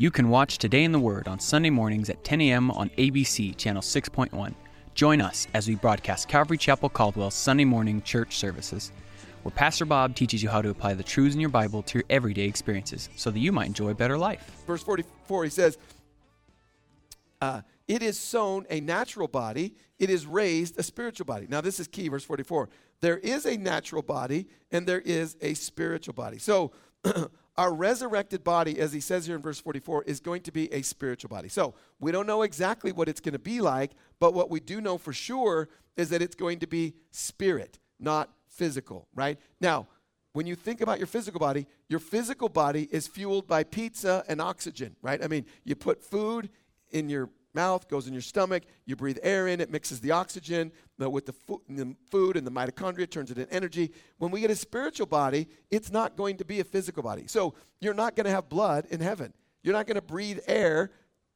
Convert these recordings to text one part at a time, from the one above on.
You can watch Today in the Word on Sunday mornings at 10 a.m. on ABC Channel 6.1. Join us as we broadcast Calvary Chapel Caldwell's Sunday morning church services, where Pastor Bob teaches you how to apply the truths in your Bible to your everyday experiences so that you might enjoy a better life. Verse 44, he says, uh, It is sown a natural body, it is raised a spiritual body. Now, this is key, verse 44. There is a natural body and there is a spiritual body. So, our resurrected body, as he says here in verse 44, is going to be a spiritual body. So we don't know exactly what it's going to be like, but what we do know for sure is that it's going to be spirit, not physical, right? Now, when you think about your physical body, your physical body is fueled by pizza and oxygen, right? I mean, you put food in your mouth, goes in your stomach, you breathe air in, it mixes the oxygen with the, fo- the, food and the mitochondria, turns it into energy. When we get a spiritual body, it's not going to be a physical body. So you're not going to have blood in heaven. You're not going to breathe air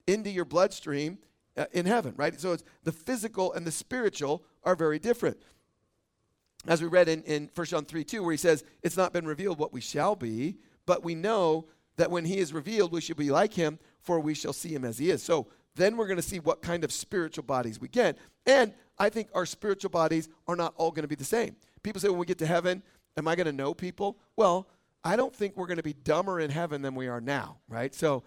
into your bloodstream uh, in heaven, right? So it's the physical and the spiritual are very different. As we read in, in 1 John 3 2, where he says, It's not been revealed what we shall be, but we know that when he is revealed, we shall be like him, for we shall see him as he is. So then we're going to see what kind of spiritual bodies we get. And I think our spiritual bodies are not all going to be the same. People say, when we get to heaven, am I going to know people? Well, I don't think we're going to be dumber in heaven than we are now, right? So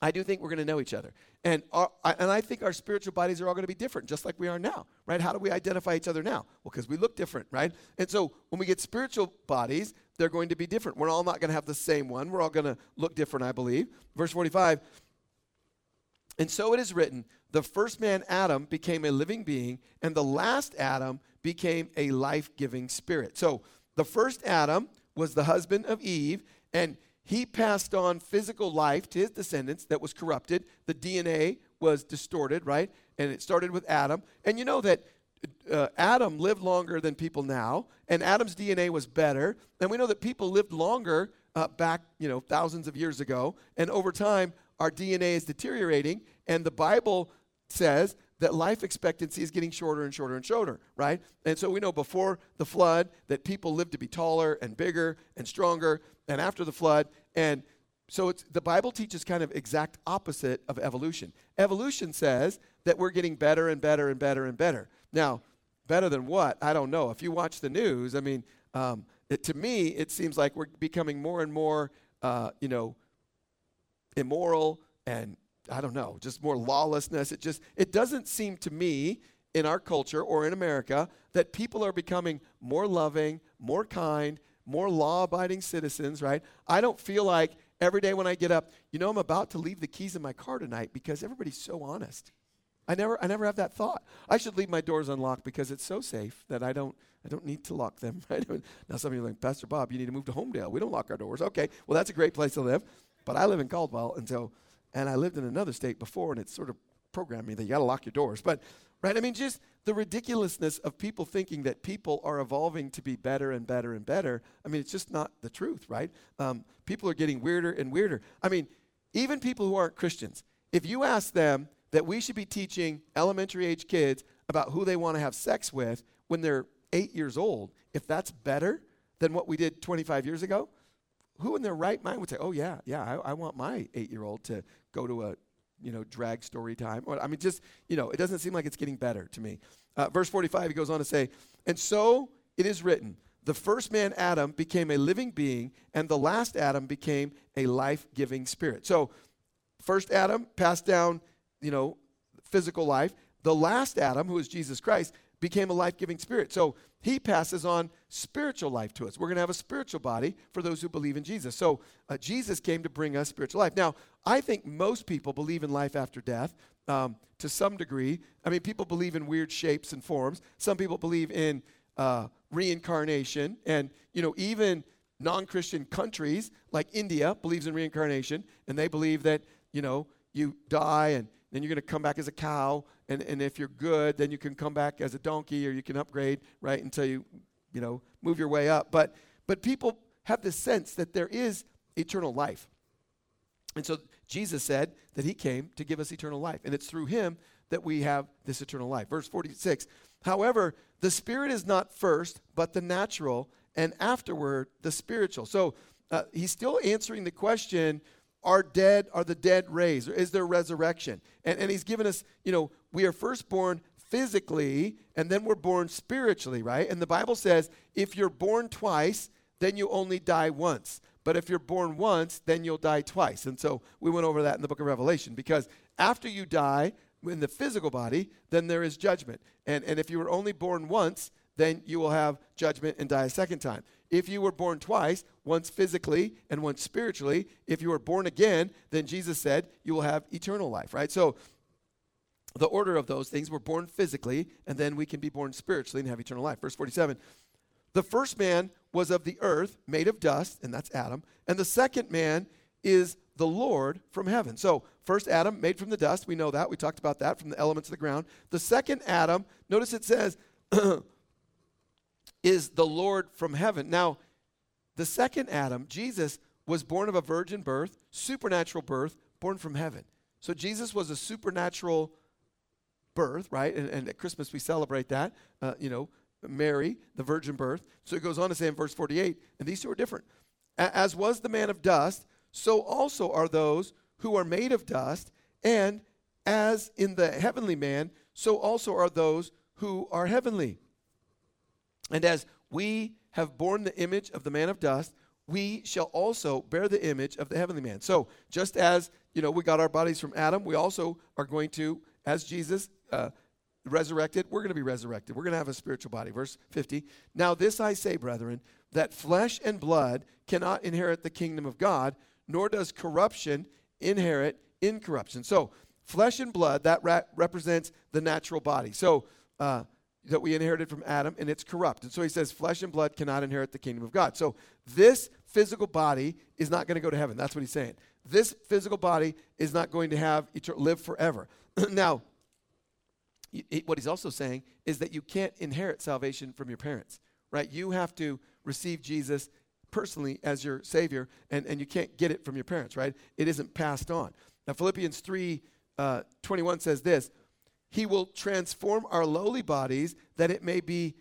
I do think we're going to know each other. And, our, and I think our spiritual bodies are all going to be different, just like we are now, right? How do we identify each other now? Well, because we look different, right? And so when we get spiritual bodies, they're going to be different. We're all not going to have the same one. We're all going to look different, I believe. Verse 45 and so it is written the first man, Adam, became a living being, and the last Adam became a life giving spirit. So the first Adam was the husband of Eve, and he passed on physical life to his descendants that was corrupted. The DNA was distorted, right? And it started with Adam. And you know that uh, Adam lived longer than people now, and Adam's DNA was better. And we know that people lived longer uh, back, you know, thousands of years ago. And over time, our DNA is deteriorating, and the Bible says that life expectancy is getting shorter and shorter and shorter, right? And so we know before the flood that people lived to be taller and bigger and stronger, and after the flood, and so it's, the Bible teaches kind of exact opposite of evolution. Evolution says that we're getting better and better and better and better. Now, better than what? I don't know. If you watch the news, I mean, um, it, to me, it seems like we're becoming more and more, uh, you know, immoral and I don't know, just more lawlessness. It just it doesn't seem to me in our culture or in America that people are becoming more loving, more kind, more law-abiding citizens, right? I don't feel like every day when I get up, you know, I'm about to leave the keys in my car tonight because everybody's so honest. I never I never have that thought. I should leave my doors unlocked because it's so safe that I don't I don't need to lock them. Right? Now some of you are like, Pastor Bob, you need to move to Homedale. We don't lock our doors. Okay, well that's a great place to live. But I live in Caldwell, and so, and I lived in another state before, and it sort of programmed me that you got to lock your doors. But, right, I mean, just the ridiculousness of people thinking that people are evolving to be better and better and better. I mean, it's just not the truth, right? Um, people are getting weirder and weirder. I mean, even people who aren't Christians, if you ask them that we should be teaching elementary age kids about who they want to have sex with when they're eight years old, if that's better than what we did 25 years ago, who in their right mind would say, "Oh yeah, yeah, I, I want my eight-year-old to go to a, you know, drag story time"? Or, I mean, just you know, it doesn't seem like it's getting better to me. Uh, verse 45, he goes on to say, "And so it is written: the first man Adam became a living being, and the last Adam became a life-giving spirit." So, first Adam passed down, you know, physical life. The last Adam, who is Jesus Christ, became a life giving spirit. So he passes on spiritual life to us. We're going to have a spiritual body for those who believe in Jesus. So uh, Jesus came to bring us spiritual life. Now, I think most people believe in life after death um, to some degree. I mean, people believe in weird shapes and forms. Some people believe in uh, reincarnation. And, you know, even non Christian countries like India believes in reincarnation, and they believe that, you know, you die and then you're going to come back as a cow. And, and if you're good, then you can come back as a donkey or you can upgrade, right, until you, you know, move your way up. But, but people have this sense that there is eternal life. And so Jesus said that he came to give us eternal life. And it's through him that we have this eternal life. Verse 46 However, the spirit is not first, but the natural, and afterward the spiritual. So uh, he's still answering the question are dead are the dead raised or is there resurrection? And, and he's given us you know we are first born physically and then we're born spiritually right? And the bible says if you're born twice then you only die once. But if you're born once then you'll die twice. And so we went over that in the book of revelation because after you die in the physical body then there is judgment. And, and if you were only born once then you will have judgment and die a second time if you were born twice, once physically and once spiritually, if you were born again, then Jesus said you will have eternal life, right? So the order of those things, we're born physically, and then we can be born spiritually and have eternal life. Verse 47 The first man was of the earth, made of dust, and that's Adam, and the second man is the Lord from heaven. So, first Adam made from the dust, we know that. We talked about that from the elements of the ground. The second Adam, notice it says, is the Lord from heaven. Now, the second Adam, Jesus, was born of a virgin birth, supernatural birth, born from heaven. So Jesus was a supernatural birth, right? And, and at Christmas we celebrate that, uh, you know, Mary, the virgin birth. So it goes on to say in verse 48, and these two are different. As was the man of dust, so also are those who are made of dust, and as in the heavenly man, so also are those who are heavenly. And as we have borne the image of the man of dust, we shall also bear the image of the heavenly man. So, just as you know, we got our bodies from Adam, we also are going to, as Jesus uh, resurrected, we're going to be resurrected. We're going to have a spiritual body. Verse 50. Now, this I say, brethren, that flesh and blood cannot inherit the kingdom of God, nor does corruption inherit incorruption. So, flesh and blood that ra- represents the natural body. So, uh, that we inherited from Adam, and it's corrupt. And so he says, flesh and blood cannot inherit the kingdom of God. So this physical body is not going to go to heaven. That's what he's saying. This physical body is not going to have live forever. now, what he's also saying is that you can't inherit salvation from your parents, right? You have to receive Jesus personally as your Savior, and, and you can't get it from your parents, right? It isn't passed on. Now, Philippians 3 uh, 21 says this he will transform our lowly bodies that it may be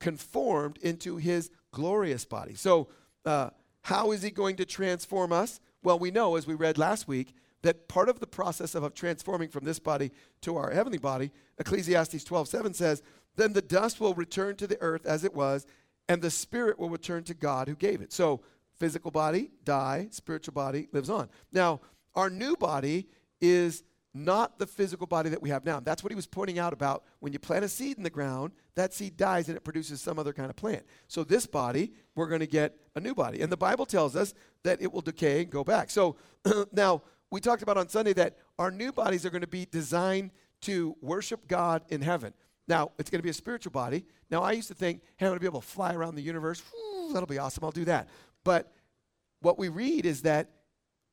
conformed into his glorious body. So, uh, how is he going to transform us? Well, we know, as we read last week, that part of the process of, of transforming from this body to our heavenly body, Ecclesiastes 12 7 says, Then the dust will return to the earth as it was, and the spirit will return to God who gave it. So, physical body, die, spiritual body lives on. Now, our new body is not the physical body that we have now. That's what he was pointing out about when you plant a seed in the ground, that seed dies and it produces some other kind of plant. So, this body, we're going to get a new body. And the Bible tells us that it will decay and go back. So, now, we talked about on Sunday that our new bodies are going to be designed to worship God in heaven. Now, it's going to be a spiritual body. Now, I used to think, hey, I'm going to be able to fly around the universe. Whew, that'll be awesome. I'll do that. But what we read is that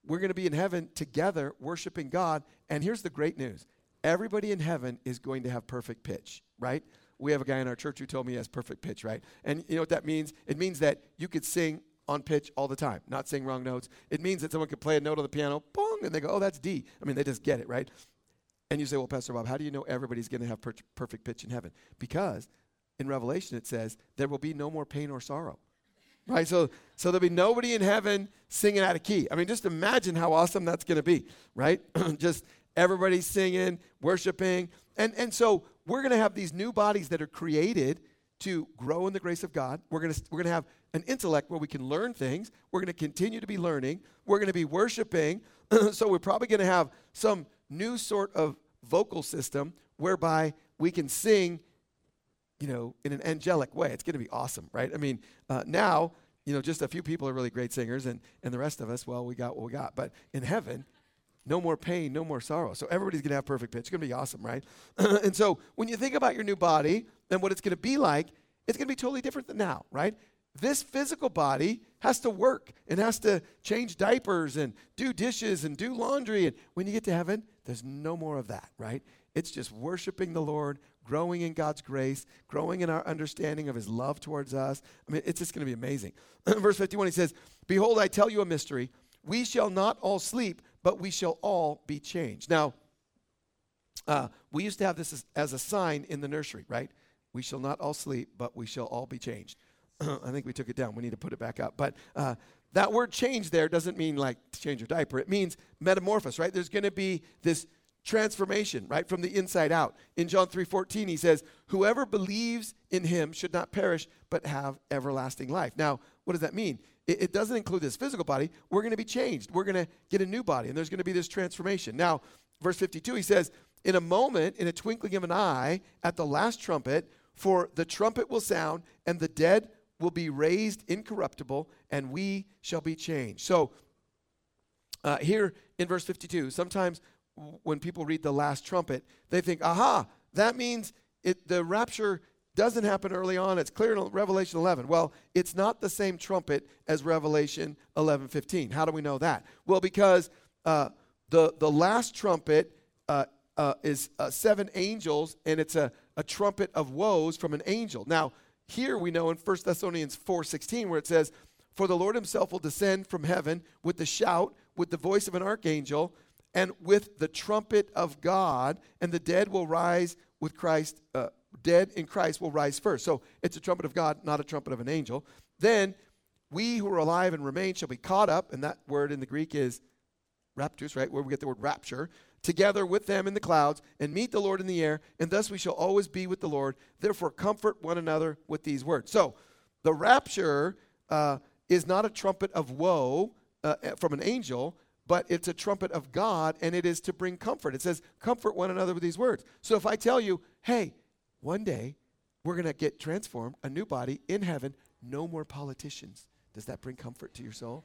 we're going to be in heaven together worshiping God. And here's the great news everybody in heaven is going to have perfect pitch, right? We have a guy in our church who told me he has perfect pitch, right? And you know what that means? It means that you could sing on pitch all the time, not sing wrong notes. It means that someone could play a note on the piano, bong, and they go, oh, that's D. I mean, they just get it, right? And you say, well, Pastor Bob, how do you know everybody's going to have per- perfect pitch in heaven? Because in Revelation it says, there will be no more pain or sorrow right? So, so there'll be nobody in heaven singing out of key. I mean, just imagine how awesome that's going to be, right? just everybody singing, worshiping. And, and so we're going to have these new bodies that are created to grow in the grace of God. We're going we're to have an intellect where we can learn things. We're going to continue to be learning. We're going to be worshiping. so we're probably going to have some new sort of vocal system whereby we can sing you know, in an angelic way. It's going to be awesome, right? I mean, uh, now, you know, just a few people are really great singers, and, and the rest of us, well, we got what we got. But in heaven, no more pain, no more sorrow. So everybody's going to have perfect pitch. It's going to be awesome, right? and so when you think about your new body and what it's going to be like, it's going to be totally different than now, right? this physical body has to work and has to change diapers and do dishes and do laundry. And when you get to heaven, there's no more of that, right? It's just worshiping the Lord, growing in God's grace, growing in our understanding of his love towards us. I mean, it's just going to be amazing. Verse 51, he says, Behold, I tell you a mystery. We shall not all sleep, but we shall all be changed. Now, uh, we used to have this as, as a sign in the nursery, right? We shall not all sleep, but we shall all be changed. I think we took it down. We need to put it back up. But uh, that word change there doesn't mean like to change your diaper. It means metamorphosis, right? There's going to be this transformation, right, from the inside out. In John 3:14 he says, "Whoever believes in him should not perish but have everlasting life." Now, what does that mean? It, it doesn't include this physical body. We're going to be changed. We're going to get a new body and there's going to be this transformation. Now, verse 52 he says, "In a moment, in a twinkling of an eye, at the last trumpet, for the trumpet will sound and the dead will be raised incorruptible, and we shall be changed. So, uh, here in verse 52, sometimes when people read the last trumpet, they think, aha, that means it, the rapture doesn't happen early on. It's clear in Revelation 11. Well, it's not the same trumpet as Revelation 11 15. How do we know that? Well, because uh, the, the last trumpet uh, uh, is uh, seven angels, and it's a, a trumpet of woes from an angel. Now, here we know in 1 Thessalonians 4:16 where it says, "For the Lord himself will descend from heaven with the shout, with the voice of an archangel, and with the trumpet of God, and the dead will rise with Christ uh, dead in Christ will rise first. So, it's a trumpet of God, not a trumpet of an angel. Then we who are alive and remain shall be caught up, and that word in the Greek is raptus, right? Where we get the word rapture together with them in the clouds and meet the Lord in the air, and thus we shall always be with the Lord. Therefore, comfort one another with these words. So, the rapture uh, is not a trumpet of woe uh, from an angel, but it's a trumpet of God, and it is to bring comfort. It says, comfort one another with these words. So, if I tell you, hey, one day we're going to get transformed, a new body in heaven, no more politicians, does that bring comfort to your soul?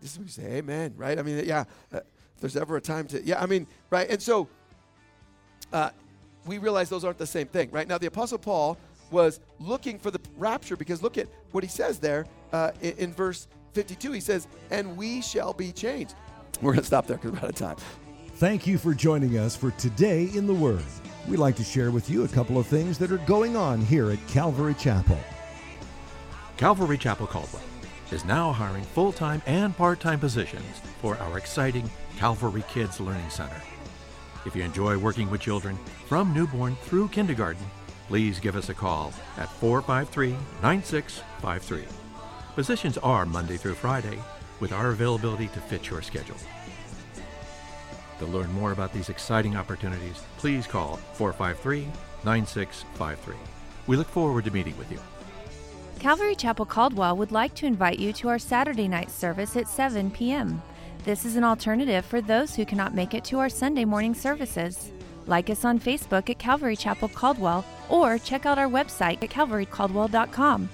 This is what you say, amen, right? I mean, yeah. Uh, if there's ever a time to, yeah, I mean, right? And so uh, we realize those aren't the same thing, right? Now, the Apostle Paul was looking for the rapture because look at what he says there uh, in, in verse 52. He says, And we shall be changed. We're going to stop there because we're out of time. Thank you for joining us for Today in the Word. We'd like to share with you a couple of things that are going on here at Calvary Chapel. Calvary Chapel Caldwell is now hiring full time and part time positions for our exciting Calvary Kids Learning Center. If you enjoy working with children from newborn through kindergarten, please give us a call at 453 9653. Positions are Monday through Friday with our availability to fit your schedule. To learn more about these exciting opportunities, please call 453 9653. We look forward to meeting with you. Calvary Chapel Caldwell would like to invite you to our Saturday night service at 7 p.m. This is an alternative for those who cannot make it to our Sunday morning services. Like us on Facebook at Calvary Chapel Caldwell or check out our website at calvarycaldwell.com.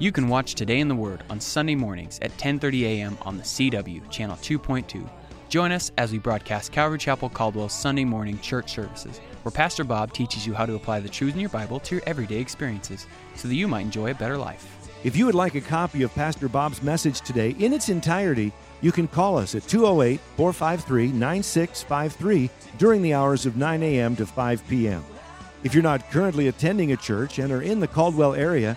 You can watch Today in the Word on Sunday mornings at 10:30 a.m. on the CW channel 2.2. Join us as we broadcast Calvary Chapel Caldwell's Sunday morning church services, where Pastor Bob teaches you how to apply the truths in your Bible to your everyday experiences so that you might enjoy a better life. If you would like a copy of Pastor Bob's message today in its entirety, you can call us at 208 453 9653 during the hours of 9 a.m. to 5 p.m. If you're not currently attending a church and are in the Caldwell area,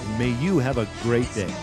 may you have a great day.